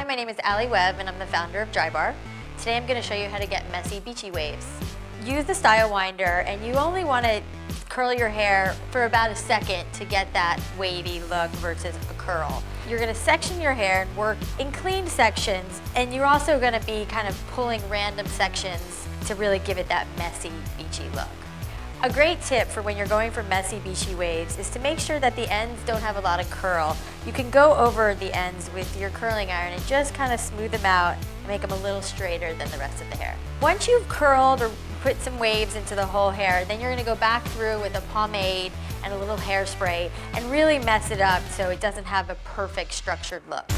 Hi, my name is Alli Webb and I'm the founder of Drybar. Today I'm going to show you how to get messy beachy waves. Use the style winder and you only want to curl your hair for about a second to get that wavy look versus a curl. You're going to section your hair and work in clean sections and you're also going to be kind of pulling random sections to really give it that messy beachy look. A great tip for when you're going for messy beachy waves is to make sure that the ends don't have a lot of curl. You can go over the ends with your curling iron and just kind of smooth them out and make them a little straighter than the rest of the hair. Once you've curled or put some waves into the whole hair, then you're gonna go back through with a pomade and a little hairspray and really mess it up so it doesn't have a perfect structured look.